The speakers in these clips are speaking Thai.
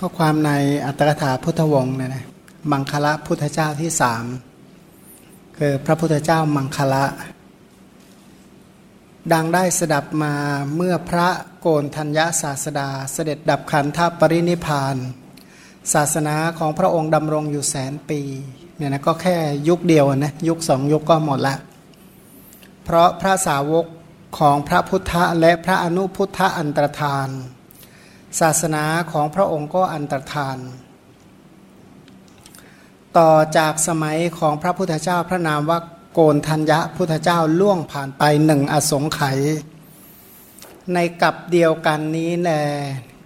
ข้อความในอัตถกถาพุทธวงศ์เนี่ยนะมังคละพุทธเจ้าที่สามคือพระพุทธเจ้ามังคละ ดังได้สดับมาเมื่อพระโกนธัญญาศาสดา เสด็จดับขันธปรินิพาน ศาสนาของพระองค์ดำรงอยู่แสนปีเนี่ยนะก็แค่ยุคเดียวนะยุคสองยุคก็หมดละ เพราะพระสาวกของพระพุทธและพระอนุพุทธอันตรธาน ศาสนาของพระองค์ก็อันตรธาน ต่อจากสมัยของพระพุทธเจ้าพระนามว่าโกนทัญญะพุทธเจ้าล่วงผ่านไปหนึ่งอสงไขยในกับเดียวกันนี้แล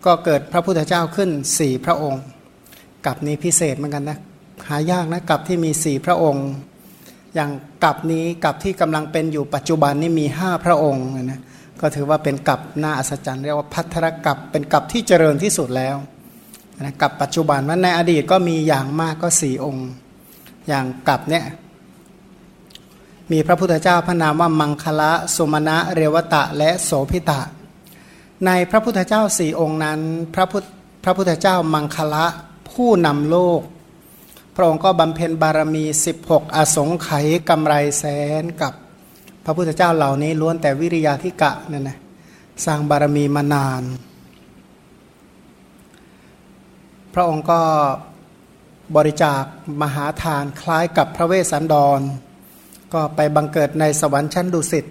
ก็เกิดพระพุทธเจ้าขึ้นสี่พระองค์ กับนี้พิเศษเหมือนกันนะหายากนะกับที่มีสี่พระองค์ อย่างกับนี้กับที่กำลังเป็นอยู่ปัจจุบันนี่มีห้าพระองค์นะ ก็ถือว่าเป็นกับหน้าอัศจรรย์เรียกว่าพัทธรกับเป็นกับที่เจริญที่สุดแล้วนะกับปัจจุบันว่าในอดีตก็มีอย่างมากก็สี่องค์ อย่างกับเนี่ยมีพระพุทธเจ้าพระนามว่ามังคละสุมาณะเรวตะและโสพิตะ ในพระพุทธเจ้าสี่องค์นั้นพระพุทธพระพุทธเจ้ามังคละผู้นำโลก พระองค์ก็บำเพ็ญบารมี 16 อสงไขยกำไรแสนกับ ระพุทธเจ้าเหล่านี้ล้วนแต่วิริยาธิกะเนั่นนะสร้างบารมีมานาน พระองค์ก็บริจาคมหาทานคล้ายกับพระเวสสันดร ก็ไปบังเกิดในสวรรค์ชั้นดุสิต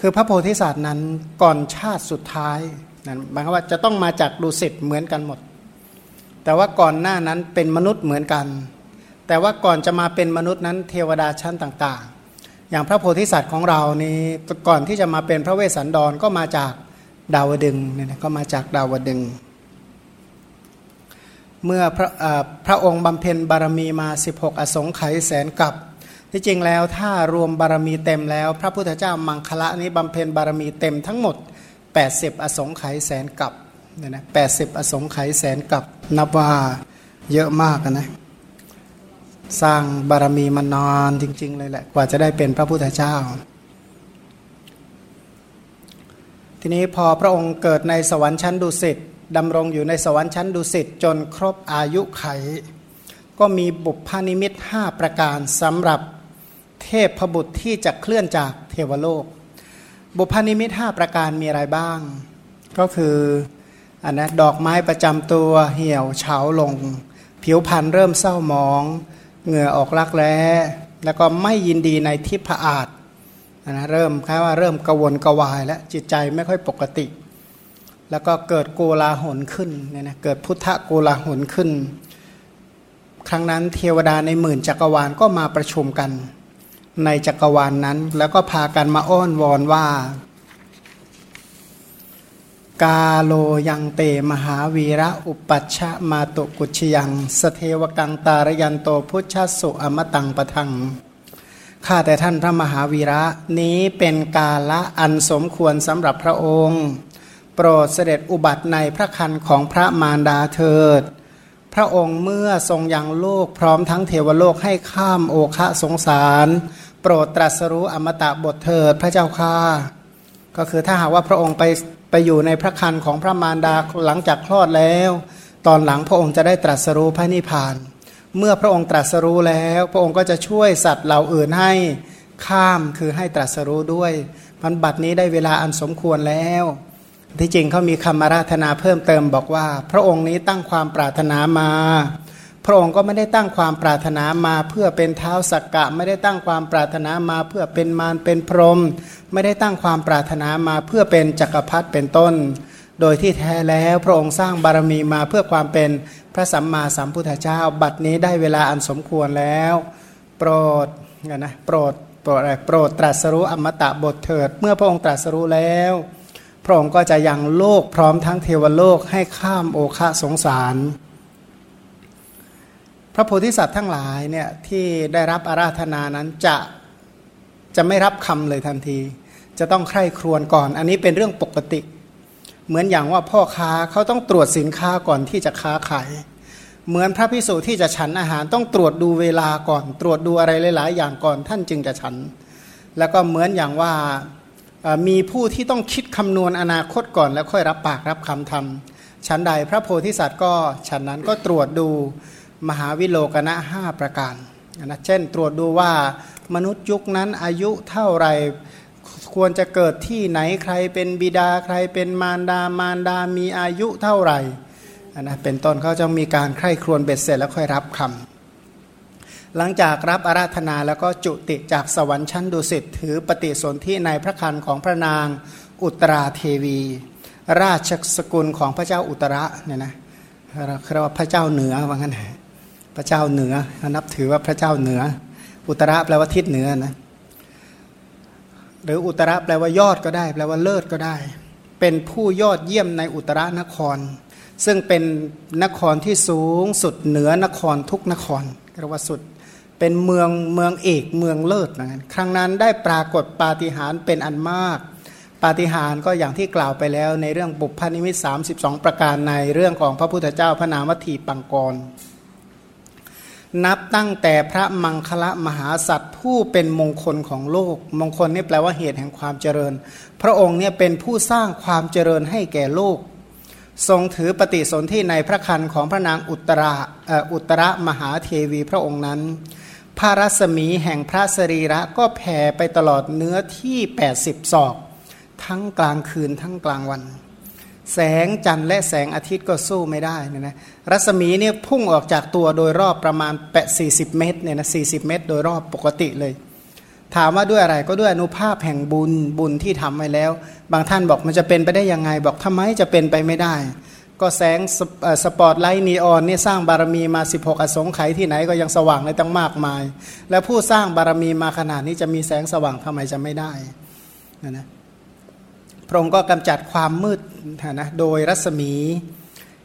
คือพระโพธิสัตว์นั้นก่อนชาติสุดท้ายนั่นหมายความว่าจะต้องมาจากดุสิตเหมือนกันหมด แต่ว่าก่อนหน้านั้นเป็นมนุษย์เหมือนกัน แต่ว่าก่อนจะมาเป็นมนุษย์นั้นเทวดาชั้นต่าง อย่างพระโพธิสัตว์ของเรานี้ก่อนที่จะมาเป็นพระเวสสันดรก็มาจากดาวดึงเนี่ยก็มาจากดาวดึง เมื่อพระพระองค์บำเพ็ญบารมีมา 16 อสงไขยแสนกับที่จริงแล้วถ้ารวมบารมีเต็มแล้ว พระพุทธเจ้ามังคละนี้บำเพ็ญบารมีเต็มทั้งหมด 80 อสงไขยแสนกับเนี่ยนะแปดสิบอสงไขยแสนกับนับว่าเยอะมากนะ สร้างบารมีมานานจริง ๆ เลยแหละ กว่าจะได้เป็นพระพุทธเจ้า ทีนี้พอพระองค์เกิดในสวรรค์ชั้นดุสิตดำรงอยู่ในสวรรค์ชั้นดุสิตจนครบอายุไข ก็มีบุพานิมิตห้าประการสำหรับเทพบุตรที่จะเคลื่อนจากเทวโลก บุพานิมิตห้าประการมีอะไรบ้าง ก็คืออันนะดอกไม้ประจำตัวเหี่ยวเฉาลง ผิวพรรณเริ่มเศร้าหมอง เหงื่อออกรักแร้แล้วก็ไม่ยินดีในทิพอาฏนะเริ่มค่ว่าเริ่มกวนกวาย และจิตใจไม่ค่อยปกติ แล้วก็เกิดโกลาหลขึ้นเนี่ยนะเกิดพุทธโกลาหลขึ้น ครั้งนั้นเทวดาในหมื่นจักรวาลก็มาประชุมกัน ในจักรวาลนนั้น แล้วก็พากันมาอ้อนวอนว่า กาโลยังเตมหาวีระอุปัชฌะมาตุกุชยังสเทวกังตารยันโตพุทธสุอมตังปะทังข้าแต่ท่านพระมหาวีระนี้เป็นกาละอันสมควรสำหรับพระองค์ โปรดเสด็จอุบัติในพระคันของพระมารดาเถิด พระองค์เมื่อทรงยังโลกพร้อมทั้งเทวโลกให้ข้ามโอคะสงสาร โปรดตรัสรู้อมตะบทเถิดพระเจ้าค่าก็คือถ้าหากว่าพระองค์ไป ไปอยู่ในพระคันของพระมารดาหลังจากคลอดแล้ว ตอนหลังพระองค์จะได้ตรัสรู้พระนิพพาน เมื่อพระองค์ตรัสรู้แล้ว พระองค์ก็จะช่วยสัตว์เหล่าอื่นให้ข้ามคือให้ตรัสรู้ด้วยพันบัดนี้ได้เวลาอันสมควรแล้ว ที่จริงเขามีคำาราธนาเพิ่มเติมบอกว่า พระองค์นี้ตั้งความปรารถนามา พระองค์ก็ไม่ได้ตั้งความปรารถนามา เพื่อเป็นเท้าสักกะไม่ได้ตั้งความปรารถนามา เพื่อเป็นมารเป็นพรหม ไม่ได้ตั้งความปรารถนามาเพื่อเป็นจักรพรรดิเป็นต้น โดยที่แท้แล้วพระองค์สร้างบารมีมาเพื่อความเป็นพระสัมมาสัมพุทธเจ้า บัดนี้ได้เวลาอันสมควรแล้ว โปรดนะโปรดโปรดอะไรโปรดตรัสรู้อมตะบทเถิด เมื่อพระองค์ตรัสรู้แล้ว พระองค์ก็จะยังโลกพร้อมทั้งเทวโลกให้ข้ามโอคะสงสาร พระโพธิสัตว์ทั้งหลายเนี่ยที่ได้รับอาราธนานั้นจะจะไม่รับคำเลยทันที จะต้องใคร่ครวญก่อน อันนี้เป็นเรื่องปกติ เหมือนอย่างว่าพ่อค้าเขาต้องตรวจสินค้าก่อนที่จะค้าขาย เหมือนพระพิสุที่จะฉันอาหารต้องตรวจดูเวลาก่อน ตรวจดูอะไรหลาย ๆ อย่างก่อนท่านจึงจะฉัน แล้วก็เหมือนอย่างว่ามีผู้ที่ต้องคิดคำนวณอนาคตก่อนแล้วค่อยรับปากรับคำทำชั้นใดพระโพธิสัตว์ก็ฉันนั้นก็ตรวจดูมหาวิโลกนะห้าประการนะเช่น ตรวจดูว่ามนุษย์ยุคนั้นอายุเท่าไร ควรจะเกิดที่ไหนใครเป็นบิดาใครเป็นมารดามารดามีอายุเท่าไหร่นะเป็นต้นเขาจะมีการใคร่ครวญเบ็ดเสร็จแล้วค่อยรับคำหลังจากรับอาราธนาแล้วก็จุติจากสวรรค์ชั้นดุสิตถือปฏิสนธิในพระคันของพระนางอุตราเทวี ราชสกุลของพระเจ้าอุตระเนี่ยนะเรียกว่าพระเจ้าเหนือว่างั้นพระเจ้าเหนือนับถือว่าพระเจ้าเหนือ อุตระแปลว่าทิศเหนือนะ หรืออุตระแปลว่ายอดก็ได้ แปลว่าเลิศก็ได้ เป็นผู้ยอดเยี่ยมในอุตรนคร ซึ่งเป็นนครที่สูงสุดเหนือนครทุกนครเรียกว่าสุดเป็นเมืองเมืองเอกเมืองเลิศนะครั้งนั้นได้ปรากฏปาฏิหาริย์เป็นอันมาก ปาฏิหาริย์ก็อย่างที่กล่าวไปแล้วในเรื่องบุพพนิมิต32 ประการในเรื่องของพระพุทธเจ้าพระนามวัตถีปังกร นับตั้งแต่พระมังคละมหาสัตว์ ผู้เป็นมงคลของโลก มงคลนี่แปลว่าเหตุแห่งความเจริญ พระองค์เนี่ยเป็นผู้สร้างความเจริญให้แก่โลก ทรงถือปฏิสนธิในพระคันของพระนางอุตราอุตรมหาเทวีพระองค์นั้น พระรัศมีแห่งพระสรีระก็แผ่ไปตลอดเนื้อที่ 80ศอกทั้งกลางคืนทั้งกลางวัน แสงจันทร์และแสงอาทิตย์ก็สู้ไม่ได้นะนะรัศมีเนี่ยพุ่งออกจากตัวโดยรอบประมาณแปดสี่สิบเมตรเนี่ยนะสี่สิบเมตร โดยรอบปกติเลย ถามว่าด้วยอะไรก็ด้วยอนุภาพแห่งบุญบุญที่ทำไว้แล้ว บางท่านบอกมันจะเป็นไปได้ยังไง บอกทำไมจะเป็นไปไม่ได้ ก็แสงสปอตไลท์นีออนเนี่ยสร้างบารมีมา 16 อสงไขยที่ไหนก็ยังสว่างได้ตั้งมากมาย แล้วผู้สร้างบารมีมาขนาดนี้จะมีแสงสว่างทำไมจะไม่ได้นะนะ พระองค์ก็กำจัดความมืดนะโดยรัศมี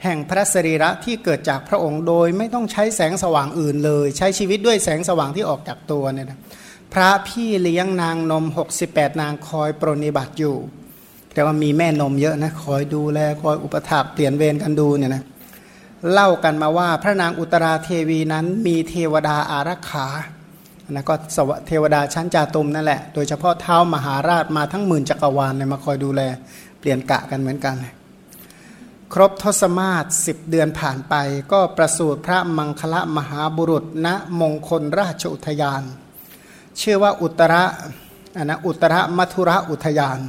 แห่งพระสรีระที่เกิดจากพระองค์โดยไม่ต้องใช้แสงสว่างอื่นเลย ใช้ชีวิตด้วยแสงสว่างที่ออกจากตัวเนี่ยนะพระพี่เลี้ยงนางนม 68 นางคอยปรนิบัติอยู่ แต่ว่ามีแม่นมเยอะนะคอยดูแลคอยอุปถัมภ์เปลี่ยนเวรกันดูเนี่ยนะเล่ากันมาว่าพระนางอุตราเทวีนั้นมีเทวดาอารักขา นะก็สวเทวดาชั้นจาตุมนั่นแหละ โดยเฉพาะเท้ามหาราชมาทั้งหมื่นจักรวาลเนี่ยมาคอยดูแลเปลี่ยนกะกันเหมือนกัน ครบทศมาศสิบเดือนผ่านไป ก็ประสูติพระมังคละมหาบุรุษ ณมงคลราชอุทยาน ชื่อว่าอุตระนะอุตระมัทุระอุทยาน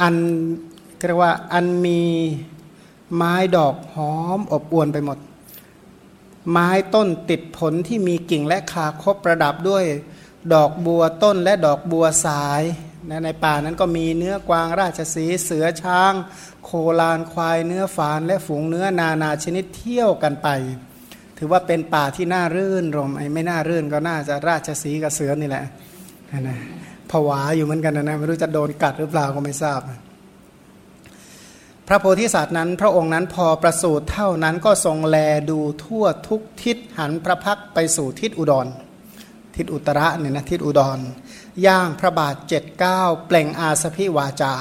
อันเรียกว่าอันมีไม้ดอกหอมอบอวลไปหมด ไม้ต้นติดผลที่มีกิ่งและคาคบประดับด้วย ดอกบัวต้นและดอกบัวสายในป่านั้นก็มีเนื้อกวางราชสีเสือช้าง โคลานควายเนื้อฝานและฝูงเนื้อนานาชนิดเที่ยวกันไป ถือว่าเป็นป่าที่น่ารื่นรมไอ้ไม่น่ารื่นก็น่าจะราชสีกับเสือนี่แหละนะผวาอยู่เหมือนกันนะไม่รู้จะโดนกัดหรือเปล่าก็ไม่ทราบ ระโพธิสัตว์นั้น พระองค์นั้นพอประสูติเท่านั้นก็ทรงแลดูทั่วทุกทิศหันพระพักไปสู่ทิศอุดร ทิศอุตระเนี่ยนะทิศอุดร ย่างพระบาทเจ็ดเก้าเปล่งอาสพิวาจา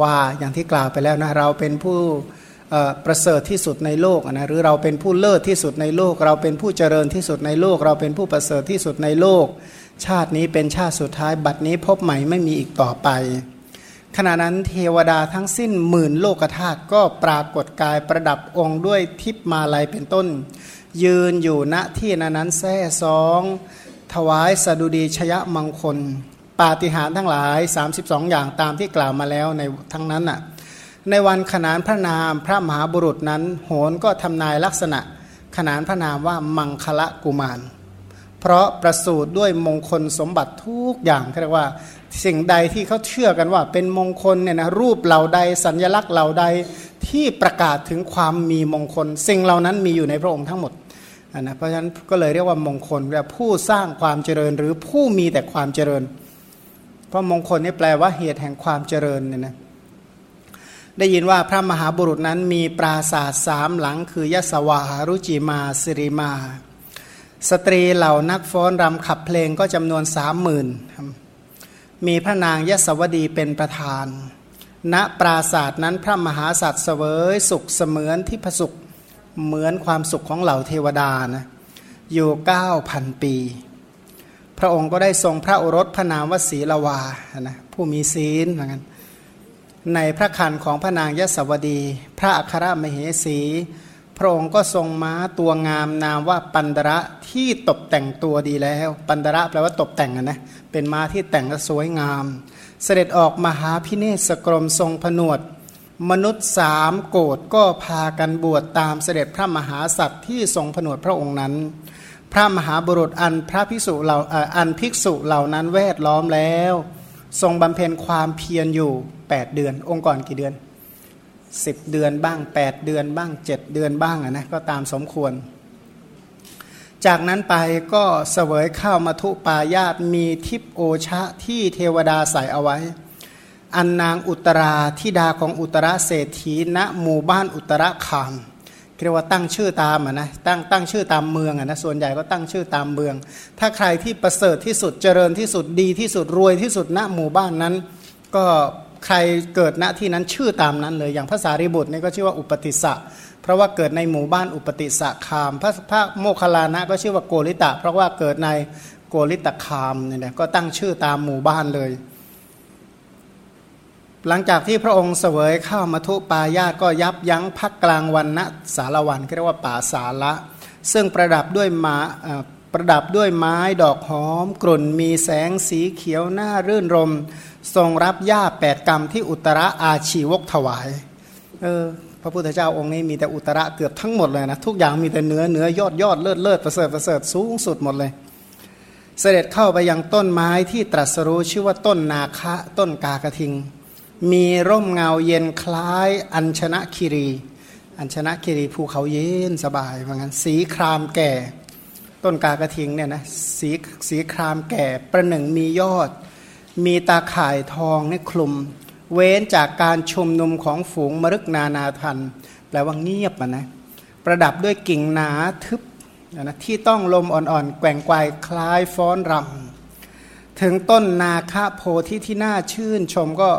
ว่าอย่างที่กล่าวไปแล้วนะเราเป็นผู้ประเสริฐที่สุดในโลกนะหรือเราเป็นผู้เลิศที่สุดในโลก เราเป็นผู้เจริญที่สุดในโลก เราเป็นผู้ประเสริฐที่สุดในโลก ชาตินี้เป็นชาติสุดท้ายบัดนี้พบใหม่ไม่มีอีกต่อไป ขณะนั้นเทวดาทั้งสิ้นหมื่นโลกธาตุก็ปรากฏกายประดับองค์ด้วยทิพมาลัยเป็นต้น ยืนอยู่ณที่นั้นนั้นแท้สองถวายสดุดีชยมังคล ปาฏิหาริย์ทั้งหลาย 32 อย่างตามที่กล่าวมาแล้วในทั้งนั้นน่ะในวันขนานพระนามพระมหาบุรุษนั้น โหนก็ทำนายลักษณะ ขนานพระนามว่ามังคละกุมาร เพราะประสูติด้วยมงคลสมบัติทุกอย่างเรียกว่า สิ่งใดที่เขาเชื่อกันว่าเป็นมงคลเนี่ยนะรูปเหล่าใดสัญญลักษณ์เหล่าใดที่ประกาศถึงความมีมงคล สิ่งเหล่านั้นมีอยู่ในพระองค์ทั้งหมดนะเพราะฉะนั้นก็เลยเรียกว่ามงคลแบบผู้สร้างความเจริญหรือผู้มีแต่ความเจริญ เพราะมงคลนี่แปลว่าเหตุแห่งความเจริญเนี่ยนะได้ยินว่าพระมหาบุรุษนั้นมีปราศาสตร์สามหลัง คือยศวารุจิมาสิริมา สตรีเหล่านักฟ้อนรำขับเพลงก็จำนวนสามหมื่น มีพระนางยศวดีเป็นประธาน ณปราศาสตร์นั้นพระมหาสัตว์เสวยสุขเสมือนที่พระสุขเหมือนความสุขของเหล่าเทวดานะอยู่เก้าพันปี พระองค์ก็ได้ทรงพระโอรสพระนามวสีละวานะผู้มีศีลเหมือนกันในพระคันของพระนางยศวดี พระอัครมเหสี พระองค์ก็ทรงม้าตัวงามนามว่าปันดระที่ตกแต่งตัวดีแล้ว ปันดระแปลว่าตกแต่งนะเป็นม้าที่แต่งสวยงาม เสด็จออกมหาพิเนศกรมทรงผนวด มนุษย์สามโกดก็พากันบวชตามเสด็จพระมหาสัตว์ที่ทรงผนวดพระองค์นั้น พระมหาบุรุษอันพระภิกษุเหล่าอันภิกษุเหล่านั้นแวดล้อมแล้ว ทรงบำเพ็ญความเพียรอยู่ 8 เดือน องค์ก่อนกี่เดือน 10 เดือนบ้าง 8 เดือนบ้าง 7 เดือนบ้างนะก็ตามสมควร จากนั้นไปก็เสวยข้าวมาทุปายาตมีทิพโอชะที่เทวดาใส่เอาไว้ อันนางอุตราธิดาของอุตราเศรษฐีณหมู่บ้านอุตราคามเรียกว่าตั้งชื่อตามอะนะตั้งตั้งชื่อตามเมืองอะนะส่วนใหญ่ก็ตั้งชื่อตามเมือง ถ้าใครที่ประเสริฐที่สุดเจริญที่สุดดีที่สุดรวยที่สุดณหมู่บ้านนั้น ก็ ใครเกิดณที่นั้นชื่อตามนั้นเลย อย่างภาษาริบุตรนี่ก็ชื่อว่าอุปติสะเพราะว่าเกิดในหมู่บ้านอุปติสะคามพระพระโมคคัลลานะก็ชื่อว่าโกริตะ เพราะว่าเกิดในโกริตะคามเนี่ยก็ตั้งชื่อตามหมู่บ้านเลย หลังจากที่พระองค์เสวยข้าวมาทุปายาตก็ยับยั้งพักกลางวันณสารวันเรียกว่าป่าสาละซึ่งประดับด้วยมาประดับด้วยไม้ดอกหอม กลุ่นมีแสงสีเขียวหน้ารื่นรม ทรงรับหญ้าแปดกรรมที่อุตระอาชีวกถวาย เออ พระพุทธเจ้าองค์นี้มีแต่อุตระเกือบทั้งหมดเลยนะ ทุกอย่างมีแต่เนื้อเนื้อยอดยอดเลิศเลิศประเสริฐประเสริฐสูงสุดหมดเลย เสด็จเข้าไปยังต้นไม้ที่ตรัสรู้ชื่อว่าต้นนาคะต้นกากระทิง มีร่มเงาเย็นคล้ายอัญชนะคิรี อัญชนะคิรีภูเขาเย็นสบายว่างั้นสีครามแก่ ต้นกากระทิงเนี่ยนะสีสีครามแก่ประหนึ่งมียอด มีตาข่ายทองนี่คลุม เว้นจากการชุมนุมของฝูงมรึกนานาทันแปลว่าเงียบนะประดับด้วยกิ่งหนาทึบนะที่ต้องลมอ่อนๆ แกว่งไกวคล้ายฟ้อนรำถึงต้นนาคาโพธิที่น่าชื่นชมก็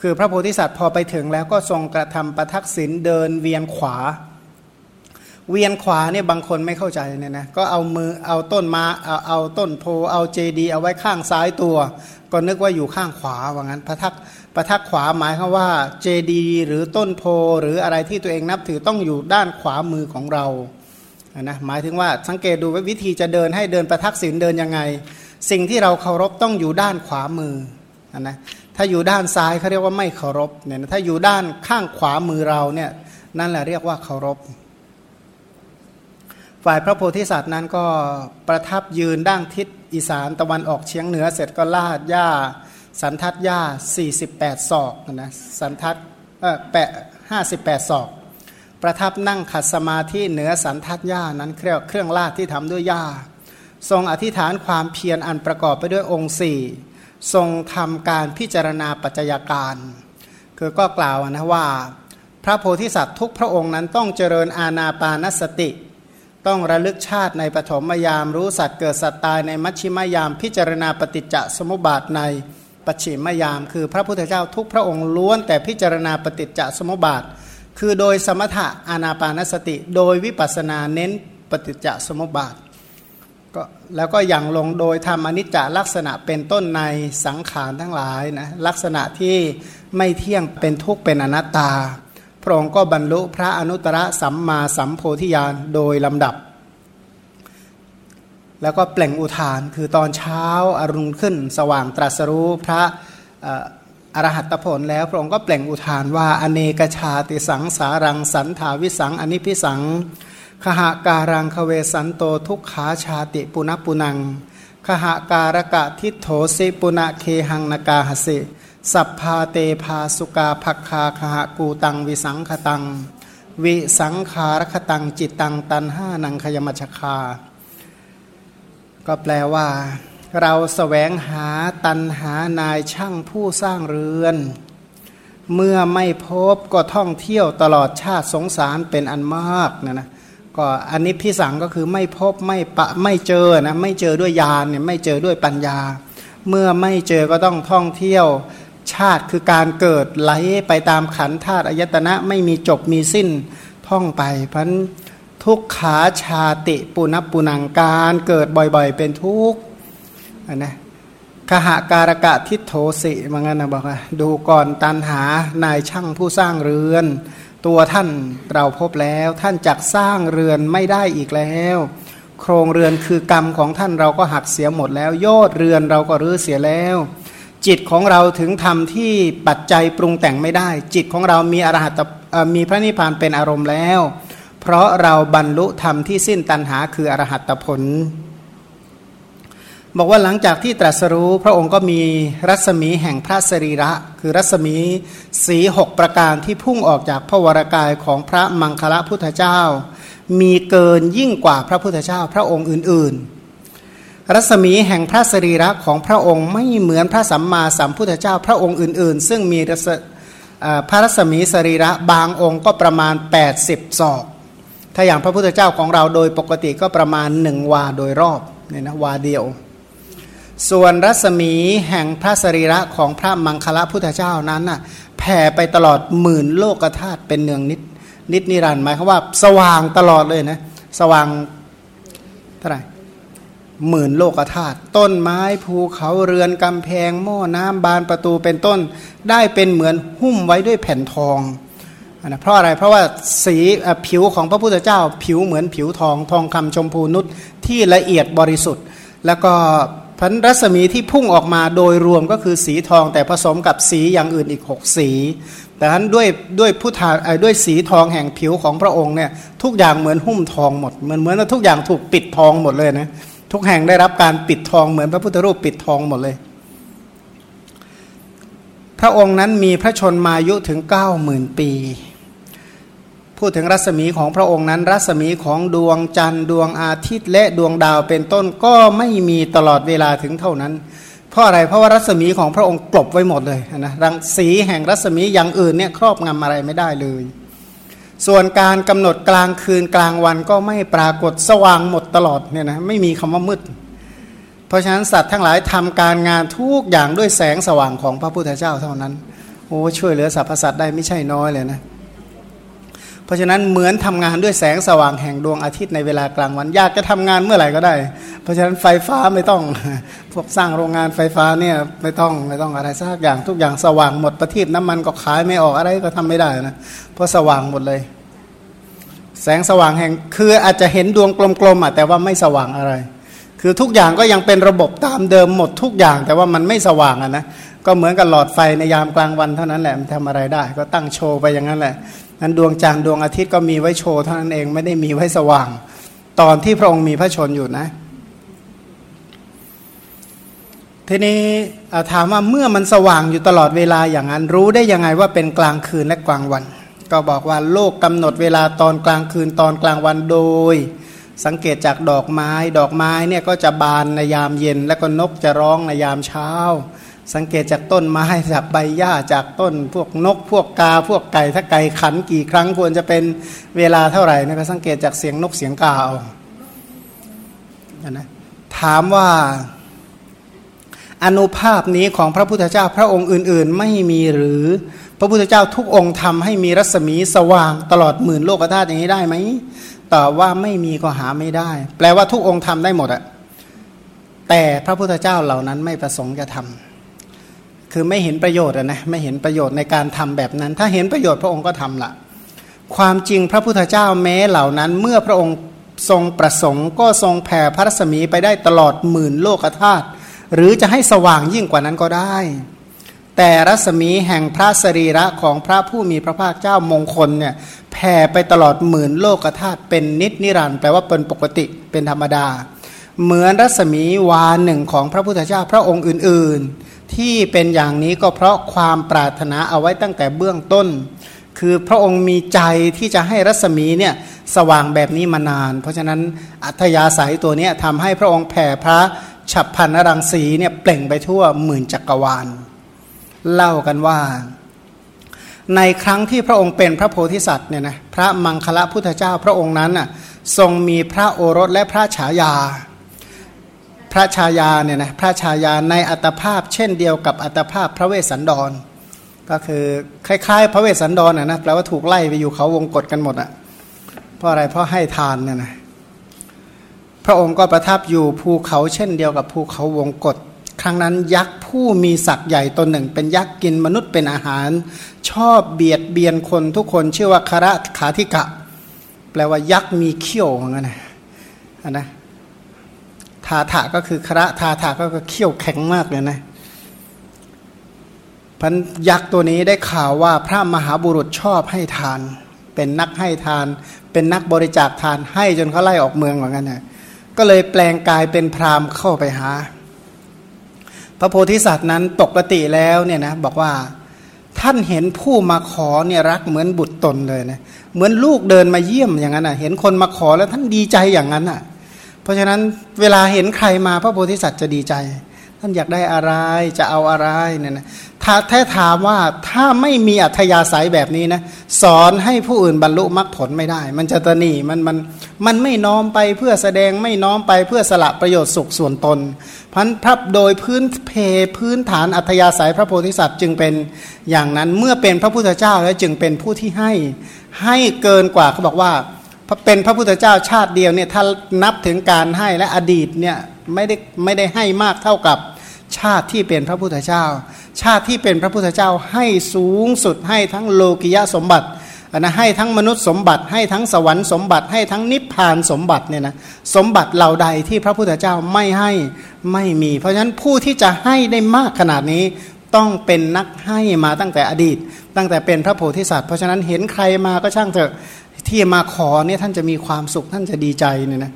คือพระโพธิสัตว์พอไปถึงแล้วก็ทรงกระทำประทักษิณเดินเวียนขวา เวียนขวาเนี่ยบางคนไม่เข้าใจเนี่ยนะก็เอามือเอาต้นมาเอาเอาต้นโพเอาเจดี เอาไว้ข้างซ้ายตัว ก็นึกว่าอยู่ข้างขวาว่างั้นพระทักพระทักขวาหมายคือว่าเจดีหรือต้นโพหรืออะไรที่ตัวเองนับถือต้องอยู่ด้านขวามือของเรานะหมายถึงว่าสังเกตดูว่าวิธีจะเดินให้เดินประทักษิณเดินยังไง สิ่งที่เราเคารพต้องอยู่ด้านขวามือนะถ้าอยู่ด้านซ้ายเขาเรียกว่าไม่เคารพเนี่ยถ้าอยู่ด้านข้างขวามือเราเนี่ยนั่นแหละเรียกว่าเคารพ ฝ่ายพระโพธิสัตว์นั้นก็ประทับยืนด้านทิศอีสานตะวันออกเฉียงเหนือเสร็จก็ลาดหญ้า สันทัดหญ้า 48 ศอกนะสันทัดเออแปะ58ศอก ประทับนั่งขัดสมาธิเหนือสันทัดหญ้านั้นเครื่องเครื่องลาดที่ทำด้วยหญ้า ทรงอธิษฐานความเพียรอันประกอบไปด้วยองค์สี่ทรงทำการพิจารณาปัจจัยการ คือก็กล่าวนะว่า พระโพธิสัตว์ทุกพระองค์นั้นต้องเจริญอาณาปานสติ ต้องระลึกชาติในปฐมยามรู้สัตว์เกิดสัตว์ตายในมัชชิมยาม พิจารณาปฏิจจสมุปบาทในปัจฉิมยาม คือพระพุทธเจ้าทุกพระองค์ล้วน แต่พิจารณาปฏิจจสมุปบาท คือโดยสมถะอานาปานสติ โดยวิปัสนาเน้นปฏิจจสมุปบาทก็แล้วก็อย่างลงโดยทำอนิจจลักษณะเป็นต้นในสังขารทั้งหลายนะลักษณะที่ไม่เที่ยงเป็นทุกข์เป็นอนัตตา พระองค์ก็บรรลุพระอนุตตรสัมมาสัมโพธิญาณโดยลำดับ แล้วก็เปล่งอุทานคือตอนเช้าอารุณขึ้น สว่างตรัสรู้พระอรหัตผลแล้วพระองค์ก็เปล่งอุทานว่าอเนกชาติสังสารังสันถาวิสังอนิพิสังขหาการังคเวสันโตทุกขาชาติปุณปุนังขหาการกะทิโถสิปุณเคหังนกาหสิ สัพพาเตพาสุกาภักคาคหะกูตังวิสังขตัง วิสังขารคตังจิตตังตันห้านังขยมชคา ก็แปลว่า เราสแสวงหาตันหานายช่างผู้สร้างเรือน เมื่อไม่พบก็ท่องเที่ยวตลอดชาติสงสารเป็นอันมากนะนะก็อันนี้พิสังก็คือไม่พบไม่ปะไม่เจอนะไม่เจอด้วยญาณเนี่ยไม่เจอด้วยปัญญา เมื่อไม่เจอก็ต้องท่องเที่ยว ชาติคือการเกิดไหลไปตามขันธาตุอายตนะไม่มีจบมีสิ้นท่องไปพันทุกขาชาติปุณปุนังการเกิดบ่อยๆ เป็นทุกข์นะขหาการกะทิโทสิมังงั้นนะบอกว่าดูก่อนตันหานายช่างผู้สร้างเรือน ตัวท่านเราพบแล้วท่านจักสร้างเรือนไม่ได้อีกแล้ว โครงเรือนคือกรรมของท่านเราก็หักเสียหมดแล้ว ยอดเรือนเราก็รื้อเสียแล้ว จิตของเราถึงทำที่ปัจจัยปรุงแต่งไม่ได้ จิตของเรามีอรหัตมีพระนิพพานเป็นอารมณ์แล้ว เพราะเราบรรลุธรรมที่สิ้นตัณหาคืออรหัตผล บอกว่าหลังจากที่ตรัสรู้พระองค์ก็มีรัศมีแห่งพระสรีระ คือรัศมีสีหกประการที่พุ่งออกจากพระวรากายของพระมังคละพุทธเจ้า มีเกินยิ่งกว่าพระพุทธเจ้าพระองค์อื่นๆ รัศมีแห่งพระสรีระของพระองค์ไม่เหมือนพระสัมมาสัมพุทธเจ้าพระองค์อื่น ๆ ซึ่งมีพระรัศมีสรีระบางองค์ก็ประมาณ 80ศอกถ้าอย่างพระพุทธเจ้าของเราโดยปกติก็ประมาณหนึ่งวาโดยรอบเนี่ยนะวาเดียว ส่วนรัศมีแห่งพระสรีระของพระมังคละพุทธเจ้านั้นน่ะแผ่ไปตลอดหมื่นโลกธาตุเป็นเนืองนิดนิดนิรันดร์หมายความว่าสว่างตลอดเลยนะสว่างเท่าไหร่ หมื่นโลกธาตุต้นไม้ภูเขาเรือนกำแพง หม้อน้ำบานประตูเป็นต้น ได้เป็นเหมือนหุ้มไว้ด้วยแผ่นทองนะเพราะอะไรเพราะว่าสีผิวของพระพุทธเจ้า ผิวเหมือนผิวทองทองคำชมพูนุชที่ละเอียดบริสุทธิ์ แล้วก็พันรัศมีที่พุ่งออกมาโดยรวมก็คือสีทองแต่ผสมกับสีอย่างอื่นอีกหกสี แต่นั้นด้วยด้วยพุทธาด้วยสีทองแห่งผิวของพระองค์เนี่ยทุกอย่างเหมือนหุ้มทองหมดเหมือนเหมือนทุกอย่างถูกปิดทองหมดเลยนะ ทุกแห่งได้รับการปิดทองเหมือนพระพุทธรูปปิดทองหมดเลย พระองค์นั้นมีพระชนมายุถึงเก้าหมื่นปี พูดถึงรัศมีของพระองค์นั้น รัศมีของดวงจันทร์ดวงอาทิตย์และดวงดาวเป็นต้นก็ไม่มีตลอดเวลาถึงเท่านั้น เพราะอะไรเพราะว่ารัศมีของพระองค์กลบไว้หมดเลยนะรังสีแห่งรัศมีอย่างอื่นเนี่ยครอบงำอะไรไม่ได้เลย ส่วนการกำหนดกลางคืนกลางวันก็ไม่ปรากฏสว่างหมดตลอดเนี่ยนะไม่มีคำว่ามืด เพราะฉะนั้นสัตว์ทั้งหลายทำการงานทุกอย่างด้วยแสงสว่างของพระพุทธเจ้าเท่านั้น โอ้ช่วยเหลือสรรพสัตว์ได้ไม่ใช่น้อยเลยนะเราะฉะนั้นเหมือนทำงานด้วยแสงสว่างแห่งดวงอาทิตย์ในเวลากลางวัน อยากจะทำงานเมื่อไหร่ก็ได้ เพราะฉะนั้นไฟฟ้าไม่ต้องพวกสร้างโรงงานไฟฟ้าเนี่ยไม่ต้องไม่ต้องอะไรสักอย่างทุกอย่างสว่างหมดประทีปน้ำมันก็ขายไม่ออกอะไรก็ทำไม่ได้นะเพราะสว่างหมดเลย แสงสว่างแห่งคืออาจจะเห็นดวงกลมๆอะแต่ว่าไม่สว่างอะไร คือทุกอย่างก็ยังเป็นระบบตามเดิมหมดทุกอย่าง แต่ว่ามันไม่สว่างอะนะก็เหมือนกับหลอดไฟในยามกลางวันเท่านั้นแหละมันทำอะไรได้ ก็ตั้งโชว์ไปอย่างนั้นแหละ นั้นดวงจันทร์ดวงอาทิตย์ก็มีไว้โชว์เท่านั้นเองไม่ได้มีไว้สว่าง ตอนที่พระองค์มีพระชนอยู่นะ ทีนี้ถามว่าเมื่อมันสว่างอยู่ตลอดเวลาอย่างนั้น รู้ได้ยังไงว่าเป็นกลางคืนและกลางวัน ก็บอกว่าโลกกำหนดเวลาตอนกลางคืนตอนกลางวันโดย สังเกตจากดอกไม้ ดอกไม้เนี่ยก็จะบานในยามเย็น แล้วก็นกจะร้องในยามเช้า สังเกตจากต้นไม้จากใบหญ้าจากต้น พวกนกพวกกา พวกไก่ถ้าไก่ขันกี่ครั้งควรจะเป็นเวลาเท่าไหร่นะก็สังเกตจากเสียงนกเสียงกาเอานะถามว่าอนุภาพนี้ของพระพุทธเจ้าพระองค์อื่น ๆ ไม่มีหรือพระพุทธเจ้าทุกองค์ทำให้มีรัศมีสว่างตลอดหมื่นโลกธาตุอย่างนี้ได้ไหมตอบว่าไม่มีก็หาไม่ได้ แปลว่าทุกองค์ทำได้หมดอะแต่พระพุทธเจ้าเหล่านั้นไม่ประสงค์จะทำ คือไม่เห็นประโยชน์นะไม่เห็นประโยชน์ในการทำแบบนั้น ถ้าเห็นประโยชน์พระองค์ก็ทำละความจริงพระพุทธเจ้าแม้เหล่านั้น เมื่อพระองค์ทรงประสงค์ก็ทรงแผ่พระรัศมีไปได้ตลอดหมื่นโลกธาตุหรือจะให้สว่างยิ่งกว่านั้นก็ได้ แต่รัศมีแห่งพระสรีระของพระผู้มีพระภาคเจ้ามงคลเนี่ยแผ่ไปตลอดหมื่นโลกธาตุเป็นนิจนิรันด์แปลว่าเป็นปกติเป็นธรรมดา เหมือนรัศมีวาหนึ่งของพระพุทธเจ้าพระองค์อื่นๆ ที่เป็นอย่างนี้ก็เพราะความปรารถนาเอาไว้ตั้งแต่เบื้องต้น คือพระองค์มีใจที่จะให้รัศมีเนี่ยสว่างแบบนี้มานาน เพราะฉะนั้นอัธยาศัยตัวนี้ทำให้พระองค์แผ่พระฉับพันรังสีเนี่ยเปล่งไปทั่วหมื่นจักรวาล เล่ากันว่า ในครั้งที่พระองค์เป็นพระโพธิสัตว์เนี่ยนะพระมังคละพุทธเจ้าพระองค์นั้นน่ะทรงมีพระโอรสและพระฉายา พระชายาเนี่ยนะพระชายาในอัตภาพ เช่นเดียวกับอัตภาพพระเวสสันดร ก็คือคล้ายๆ พระเวสสันดรนะนะแปลว่าถูกไล่ไปอยู่เขาวงกฏกันหมดอะ่ะเพราะอะไรเพราะให้ทานเนี่ยนะพระองค์ก็ประทับอยู่ภูเขาเช่นเดียวกับภูเขาวงกฏครั้งนั้นยักษ์ผู้มีศักย์ใหญ่ตนหนึ่ง เป็นยักษ์กินมนุษย์เป็นอาหาร ชอบเบียดเบียนคนทุกคนชื่อว่าคาระขาธิกะ แปลว่ายักษ์มีเขี้ยวเหมือนกันนะนะ ทาถะก็คือคระทาถะก็คือเขี้ยวแข็งมากเลยนะพันยักษ์ตัวนี้ได้ข่าวว่าพระมหาบุรุษชอบให้ทาน เป็นนักให้ทาน เป็นนักบริจาคทานให้จนเขาไล่ออกเมืองเหมือนกันนะก็เลยแปลงกายเป็นพราหมณ์เข้าไปหา พระโพธิสัตว์นั้นปกติแล้วเนี่ยนะบอกว่าท่านเห็นผู้มาขอเนี่ยรักเหมือนบุตรตนเลยนะเหมือนลูกเดินมาเยี่ยมอย่างนั้นอะ เห็นคนมาขอแล้วท่านดีใจอย่างนั้นอะ เพราะฉะนั้นเวลาเห็นใครมาพระโพธิสัตว์จะดีใจ ท่านอยากได้อะไรจะเอาอะไรเนี่ยนะถ้าแท้ถามว่าถ้าไม่มีอัธยาศัยแบบนี้นะสอนให้ผู้อื่นบรรลุมรรคผลไม่ได้ มันจะตนีมันมันมันไม่น้อมไปเพื่อแสดงไม่น้อมไปเพื่อสละประโยชน์สุขส่วนตนพันพระโดยพื้นเพพื้นฐานอัธยาศัยพระโพธิสัตว์จึงเป็นอย่างนั้นเมื่อเป็นพระพุทธเจ้าแล้วจึงเป็นผู้ที่ให้ให้เกินกว่าเขาบอกว่า เป็นพระพุทธเจ้าชาติเดียวเนี่ยถ้านับถึงการให้และอดีตเนี่ยไม่ได้ไม่ได้ให้มากเท่ากับชาติที่เป็นพระพุทธเจ้า ชาติที่เป็นพระพุทธเจ้าให้สูงสุดให้ทั้งโลกิยะสมบัตินะให้ทั้งมนุษย์สมบัติให้ทั้งสวรรค์สมบัติให้ทั้งนิพพานสมบัติเนี่ยนะสมบัติเหล่าใดที่พระพุทธเจ้าไม่ให้ไม่มี เพราะฉะนั้นผู้ที่จะให้ได้มากขนาดนี้ต้องเป็นนักให้มาตั้งแต่อดีต ตั้งแต่เป็นพระโพธิสัตว์เพราะฉะนั้นเห็นใครมาก็ช่างเถอะ ที่มาขอเนี่ยท่านจะมีความสุขท่านจะดีใจเนี่ยนะ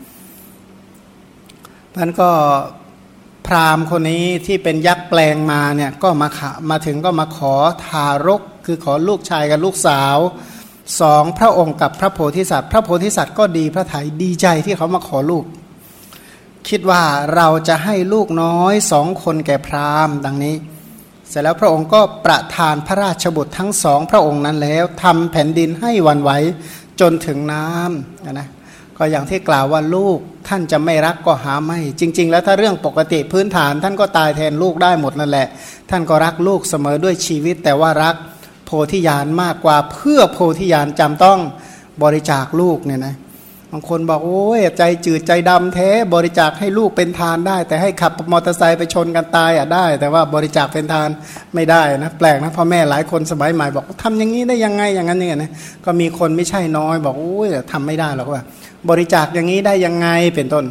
ท่านก็พราหมณ์คนนี้ที่เป็นยักษ์แปลงมาเนี่ยก็มาขมาถึงก็มาขอทารก คือขอลูกชายกับลูกสาวสองพระองค์กับพระโพธิสัตว์ พระโพธิสัตว์ก็ดีพระไถยดีใจที่เขามาขอลูก คิดว่าเราจะให้ลูกน้อยสองคนแก่พราหมณ์ดังนี้ เสร็จแล้วพระองค์ก็ประทานพระราชบุตรทั้งสองพระองค์นั้นแล้วทำแผ่นดินให้วันไหว จนถึงน้ำนะก็อย่างที่กล่าวว่าลูกท่านจะไม่รักก็หาไม่ จริง ๆ แล้วถ้าเรื่องปกติพื้นฐาน ท่านก็ตายแทนลูกได้หมดนั่นแหละ ท่านก็รักลูกเสมอด้วยชีวิต แต่ว่ารักโพธิญาณมากกว่าเพื่อโพธิญาณจำต้องบริจาคลูกเนี่ยนะเางคนบอกโอ้ยใจจืดใจดำแท้บริจาคให้ลูกเป็นทานได้ แต่ให้ขับมอเตอร์ไซค์ไปชนกันตายอะได้ แต่ว่าบริจาคเป็นทานไม่ได้นะแปลกนะพ่อแม่หลายคนสมัยใหม่บอกทำอย่างนี้ได้ยังไงอย่างนั้นอย่างนี้นะก็มีคนไม่ใช่น้อย บอกโอ้ยทำไม่ได้หรอกว่า บริจาคอย่างนี้ได้ยังไงเป็นต้น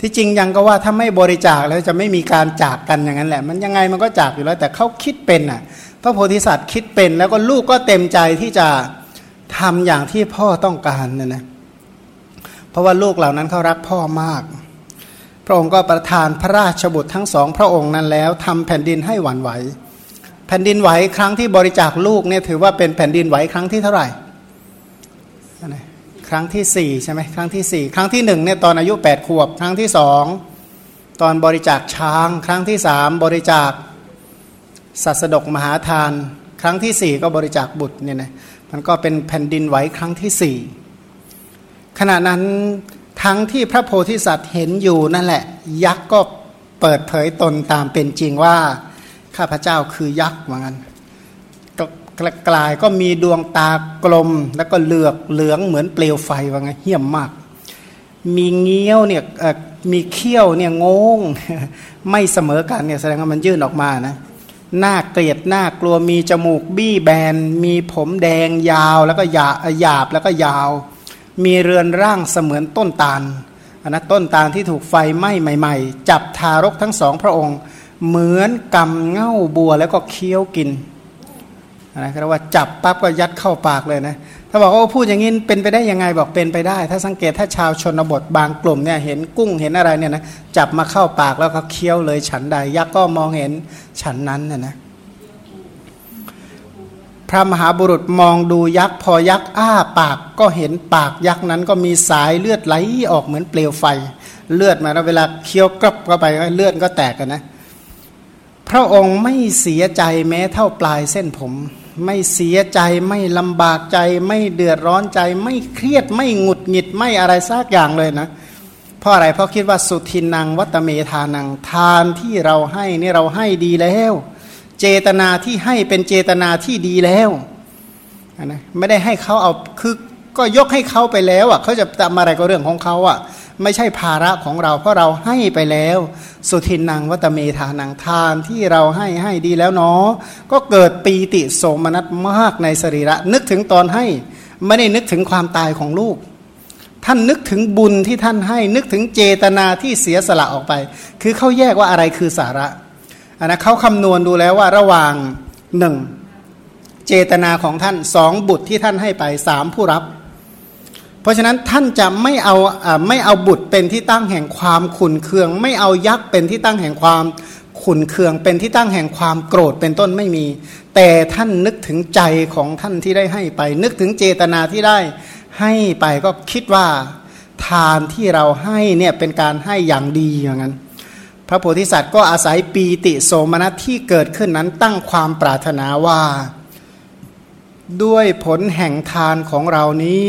ที่จริงยังก็ว่าถ้าไม่บริจาคแล้วจะไม่มีการจากกันอย่างนั้นแหละ มันยังไงมันก็จากอยู่แล้ว แต่เขาคิดเป็นอะ พระโพธิสัตว์คิดเป็นแล้วก็ลูกก็เต็มใจที่จะทำอย่างที่พ่อต้องการเนี่ยนะ เพราะว่าลูกเหล่านั้นเขารักพ่อมาก พระองค์ก็ประทานพระราชบุตรทั้งสองพระองค์นั้นแล้วทำแผ่นดินให้หวั่นไหว แผ่นดินไหวครั้งที่บริจาคลูกเนี่ยถือว่าเป็นแผ่นดินไหวครั้งที่เท่าไหร่ครั้งที่สี่ใช่ไหมครั้งที่สี่ครั้งที่หนึ่งเนี่ยตอนอายุแปดขวบ ครั้งที่สองตอนบริจาคช้าง ครั้งที่สามบริจาคสัสดกมหาทาน ครั้งที่สี่ก็บริจาคบุตรเนี่ยนะมันก็เป็นแผ่นดินไหวครั้งที่สี่ ขณะนั้นทั้งที่พระโพธิสัตว์เห็นอยู่นั่นแหละ ยักษ์ก็เปิดเผยตนตามเป็นจริงว่า ข้าพเจ้าคือยักษ์เหมือนกันกลายก็มีดวงตากลม แล้วก็เหลือกเหลืองเหมือนเปลวไฟว่าไงเหี้ยมมาก มีเงี้ยวเนี่ยมีเขี้ยวเนี่ยงง ไม่เสมอกันเนี่ยแสดงว่ามันยื่นออกมานะหน้าเกลียดหน้ากลัวมีจมูกบี้แบน มีผมแดงยาวแล้วก็หยาหยาบแล้วก็ยาว มีเรือนร่างเสมือนต้นตาลอันนะต้นตาลที่ถูกไฟไหม้ใหม่ ๆ จับทารกทั้งสองพระองค์ เหมือนกำเง่าบัวแล้วก็เคี้ยวกินนะเรียกว่าจับปั๊บก็ยัดเข้าปากเลยนะถ้าบอกว่าพูดอย่างนี้เป็นไปได้ยังไงบอกเป็นไปได้ ถ้าสังเกตถ้าชาวชนบทบางกลุ่มเนี่ยเห็นกุ้งเห็นอะไรเนี่ยนะจับมาเข้าปากแล้วก็เคี้ยวเลยฉันใดยักษ์ก็มองเห็นฉันนั้นน่ยนะ พระมหาบุรุษมองดูยักษ์พอยักษ์อ้าปากก็เห็นปากยักษ์นั้นก็มีสายเลือดไหลออกเหมือนเปลวไฟ เลือดมาแล้วเวลาเคี้ยวกรับเข้าไปเลือดก็แตกกันนะ พระองค์ไม่เสียใจแม้เท่าปลายเส้นผม ไม่เสียใจไม่ลำบากใจ ไม่เดือดร้อนใจ ไม่เครียดไม่หงุดหงิดไม่อะไรซากอย่างเลยนะเพราะอะไรเพราะคิดว่าสุทินังวัตเมทานังทานที่เราให้นี่เราให้ดีแล้ว เจตนาที่ให้เป็นเจตนาที่ดีแล้วนะไม่ได้ให้เขาเอาคือก็ยกให้เขาไปแล้วอะเขาจะทำอะไรก็เรื่องของเขาอะ ไม่ใช่ภาระของเรา เพราะเราให้ไปแล้ว สุทินังวัตเมธานังทานที่เราให้ให้ดีแล้วเนาะก็เกิดปีติโสมนัสมากในสรีระ นึกถึงตอนให้ ไม่ได้นึกถึงความตายของลูก ท่านนึกถึงบุญที่ท่านให้ นึกถึงเจตนาที่เสียสละออกไป คือเขาแยกว่าอะไรคือสาระ อันนะเขาคำนวณดูแล้วว่าระหว่างหนึ่งเจตนาของท่านสองบุตรที่ท่านให้ไปสามผู้รับ เพราะฉะนั้นท่านจะไม่เอาไม่เอาบุตรเป็นที่ตั้งแห่งความขุนเคือง ไม่เอายักษ์เป็นที่ตั้งแห่งความขุนเคือง เป็นที่ตั้งแห่งความโกรธเป็นต้นไม่มี แต่ท่านนึกถึงใจของท่านที่ได้ให้ไป นึกถึงเจตนาที่ได้ให้ไปก็คิดว่าทานที่เราให้เนี่ยเป็นการให้อย่างดีอย่างนั้น พระโพธิสัตว์ก็อาศัยปีติโสมนัสที่เกิดขึ้นนั้นตั้งความปรารถนาว่า ด้วยผลแห่งทานของเรานี้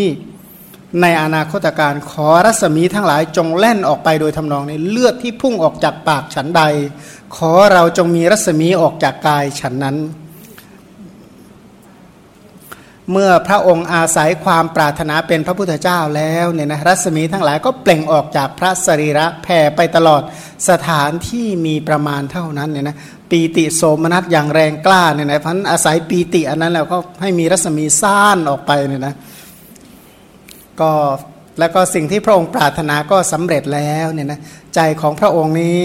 ในอนาคตการขอรัศมีทั้งหลายจงแล่นออกไปโดยทำนองในเลือดที่พุ่งออกจากปากฉันใด ขอเราจงมีรัศมีออกจากกายฉันนั้น เมื่อพระองค์อาศัยความปรารถนาเป็นพระพุทธเจ้าแล้วเนี่ยนะรัศมีทั้งหลายก็เปล่งออกจากพระสรีระแผ่ไปตลอดสถานที่มีประมาณเท่านั้นเนี่ยนะปีติโสมนัสอย่างแรงกล้าเนี่ยนะพันอาศัยปีติอันนั้นแล้วก็ให้มีรัศมีซ่านออกไปเนี่ยนะก็แล้วก็สิ่งที่พระองค์ปรารถนาก็สำเร็จแล้วเนี่ยนะใจของพระองค์นี้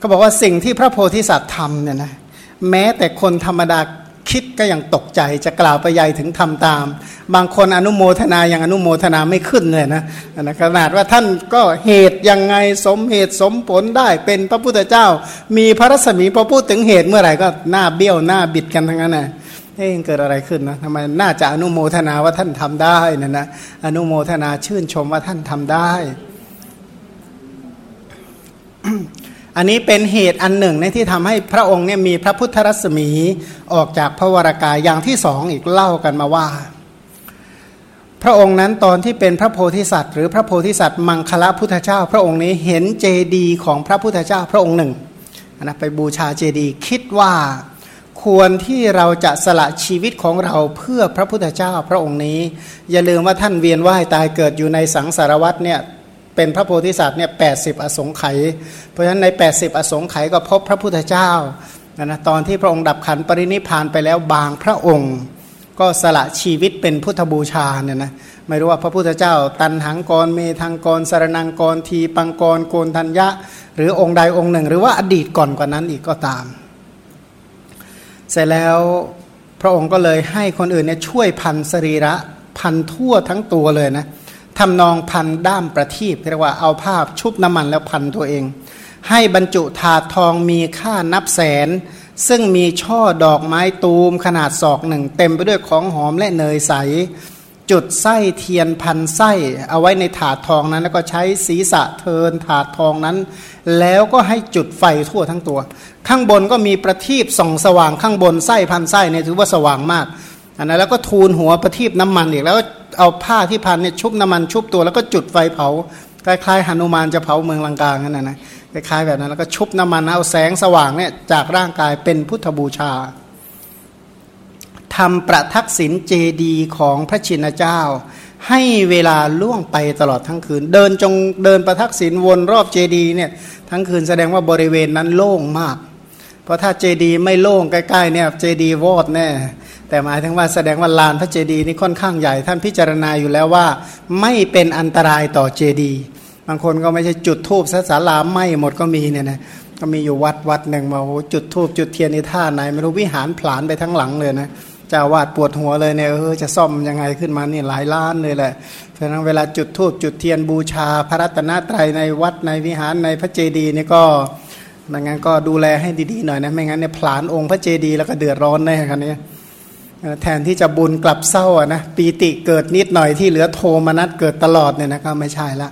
ก็บอกว่าสิ่งที่พระโพธิสัตว์ทำเนี่ยนะแม้แต่คนธรรมดา คิดก็ยังตกใจจะกล่าวไปใหญ่ถึงทำตาม บางคนอนุโมทนายังอนุโมทนาไม่ขึ้นเลยนะนะขนาดว่าท่านก็เหตุยังไงสมเหตุสมผลได้เป็นพระพุทธเจ้า มีพระรัศมีพอพูดถึงเหตุเมื่อไหร่ก็หน้าเบี้ยวหน้าบิดกันทั้งนั้นนะเอ๊ะเกิดอะไรขึ้นนะทำไมน่าจะอนุโมทนาว่าท่านทำได้นะนะอนุโมทนาชื่นชมว่าท่านทำได้ อันนี้เป็นเหตุอันหนึ่งในที่ทำให้พระองค์เนี่ยมีพระพุทธรัศมีออกจากพระวรากายอย่างที่สองอีกเล่ากันมาว่า พระองค์นั้นตอนที่เป็นพระโพธิสัตว์ หรือพระโพธิสัตว์มังคละพุทธเจ้า พระองค์นี้เห็นเจดีของพระพุทธเจ้าพระองค์หนึ่งนะไปบูชาเจดีคิดว่าควรที่เราจะสละชีวิตของเราเพื่อพระพุทธเจ้าพระองค์นี้ อย่าลืมว่าท่านเวียนว่ายตายเกิดอยู่ในสังสารวัฏเนี่ย เป็นพระโพธิสัตว์เนี่ยแปอสงไขยเพราะฉะนั้นใน 80 อสงไขยก็พบพระพุทธเจ้านะนะตอนที่พระองค์ดับขันปรินิพานไปแล้วบางพระองค์ ก็สละชีวิตเป็นพุทธบูชาเนี่ยนะไม่รู้ว่าพระพุทธเจ้า ตันหังกรเมทังกรสารนังกรทีปังกรโกนทัญญะ หรือองค์ใดองค์หนึ่ง หรือว่าอดีตก่อนกว่านั้นอีกก็ตาม เสร็จแล้วพระองค์ก็เลยให้คนอื่นเนี่ยช่วยพันสรีระพันทั่วทั้งตัวเลยนะ ทำนองพันด้ามประทีปเรียกว่าเอาผ้าชุบน้ำมันแล้วพันตัวเอง ให้บรรจุถาดทองมีค่านับแสน ซึ่งมีช่อดอกไม้ตูมขนาดศอกหนึ่ง เต็มไปด้วยของหอมและเนยใส จุดไส้เทียนพันไส้เอาไว้ในถาดทองนั้น แล้วก็ใช้ศีรษะเทินถาดทองนั้น แล้วก็ให้จุดไฟทั่วทั้งตัว ข้างบนก็มีประทีปส่องสว่างข้างบนไส้พันไส้เนี่ยถือว่าสว่างมากอันนั้นแล้วก็ทูลหัวประทีปน้ำมันอีกแล้ว เอาผ้าที่พันเนี่ยชุบน้ำมันชุบตัวแล้วก็จุดไฟเผาคล้ายๆหนุมานจะเผาเมืองลังกานั่นนะนะคล้ายๆแบบนั้นแล้วก็ชุบน้ำมันเอาแสงสว่างเนี่ยจากร่างกายเป็นพุทธบูชาทำประทักษิณเจดีของพระชินเจ้า ให้เวลาล่วงไปตลอดทั้งคืน เดินจงเดินประทักษิณวนรอบเจดีเนี่ยทั้งคืนแสดงว่าบริเวณนั้นโล่งมาก เพราะถ้าเจดีไม่โล่งใกล้ๆเนี่ยเจดีวอดแน่ แต่หมายถึงว่าแสดงว่าลานพระเจดีย์นี่ค่อนข้างใหญ่ ท่านพิจารณาอยู่แล้วว่า ไม่เป็นอันตรายต่อเจดีย์บางคนก็ไม่ใช่จุดทูบสาลาไหม้หมดก็มีเนี่ยนะก็มีอยู่วัดวัดหนึ่งมาโอ้จุดทูบจุดเทียนในท่าไหนไม่รู้วิหารผลานไปทั้งหลังเลยนะเจ้าวาดปวดหัวเลยเนี่ยเออจะซ่อมยังไงขึ้นมานี่หลายล้านเลยแหละเพราะนั้นเวลาจุดทูบจุดเทียนบูชา พระรัตนตรัยในวัดในวิหารในพระเจดีย์นี่ก็ดังนั้นก็ดูแลให้ดีๆหน่อยนะไม่งั้นเนี่ยผลานองค์พระเจดีย์แล้วก็เดือดร้อนแน่ครับเนี่ย แทนที่จะบุญกลับเศร้าอะนะปีติเกิดนิดหน่อยที่เหลือโทมนัสเกิดตลอดเนี่ยนะก็ไม่ใช่ละ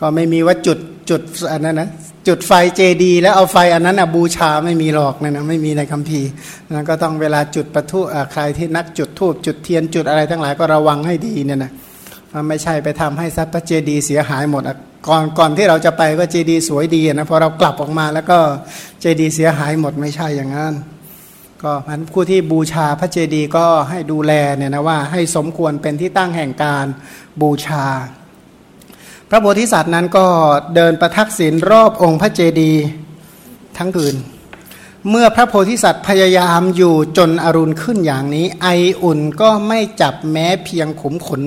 ก็ไม่มีว่าจุดจุดอันนั้นนะจุดไฟเจดีแล้วเอาไฟอันนั้นอนะบูชาไม่มีหรอกเนี่ยนะไม่มีในคัมภีร์นั้นก็ต้องเวลาจุดประทุใครที่นักจุดทูบจุดเทียนจุดอะไรทั้งหลายก็ระวังให้ดีเนี่ยนะไม่ใช่ไปทำให้ทรัพย์เจดีเสียหายหมดก่อนก่อนที่เราจะไปก็เจดีสวยดีนะพอเรากลับออกมาแล้วก็เจดีเสียหายหมดไม่ใช่อย่างนั้น ก็มันผู้ที่บูชาพระเจดีย์ก็ให้ดูแลเนี่ยนะว่าให้สมควรเป็นที่ตั้งแห่งการบูชา พระโพธิสัตว์นั้นก็เดินประทักษิณรอบองค์พระเจดีย์ทั้งคืน เมื่อพระโพธิสัตว์พยายามอยู่จนอรุณขึ้นอย่างนี้ ไออุ่นก็ไม่จับแม้เพียงขุมขน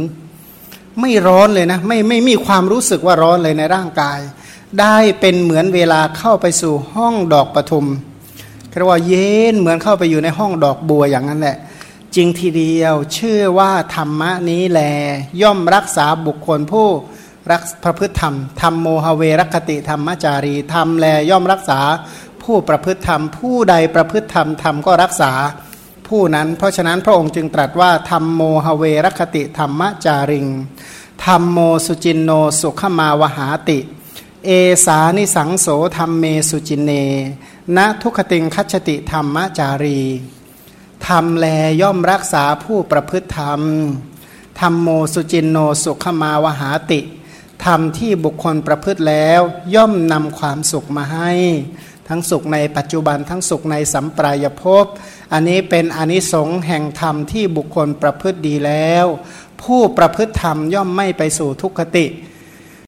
ไม่ร้อนเลยนะไม่ไม่มีความรู้สึกว่าร้อนเลยในร่างกาย ได้เป็นเหมือนเวลาเข้าไปสู่ห้องดอกปทุม เรียกว่าเย็นเหมือนเข้าไปอยู่ในห้องดอกบัวอย่างนั้นแหละ จริงทีเดียวเชื่อว่าธรรมะนี้แล ย่อมรักษาบุคคลผู้รักพระพฤติธรรมธรรมโมหเวรคติธรรมจารีธรรมแลย่อมรักษาผู้ประพฤติธรรม ผู้ใดประพฤติธรรมธรรมก็รักษาผู้นั้น เพราะฉะนั้นพระองค์จึงตรัสว่าธรรมโมหเวรคติธรรมจาริงธรรมโมสุจินโนสุขมาวหาติ เอสานิสังโสธรรมเมสุจินเน ณทุคติงคัจติธรรมจารีธรรมแลย่อมรักษาผู้ประพฤติธรรมธรรมโมสุจินโนสุขมาวหาติธรรมที่บุคคลประพฤติแล้ว ย่อมนำความสุขมาให้ ทั้งสุขในปัจจุบันทั้งสุขในสัมปรายภพ อันนี้เป็นอนิสงส์แห่งธรรมที่บุคคลประพฤติดีแล้ว ผู้ประพฤติธรรมย่อมไม่ไปสู่ทุกขติ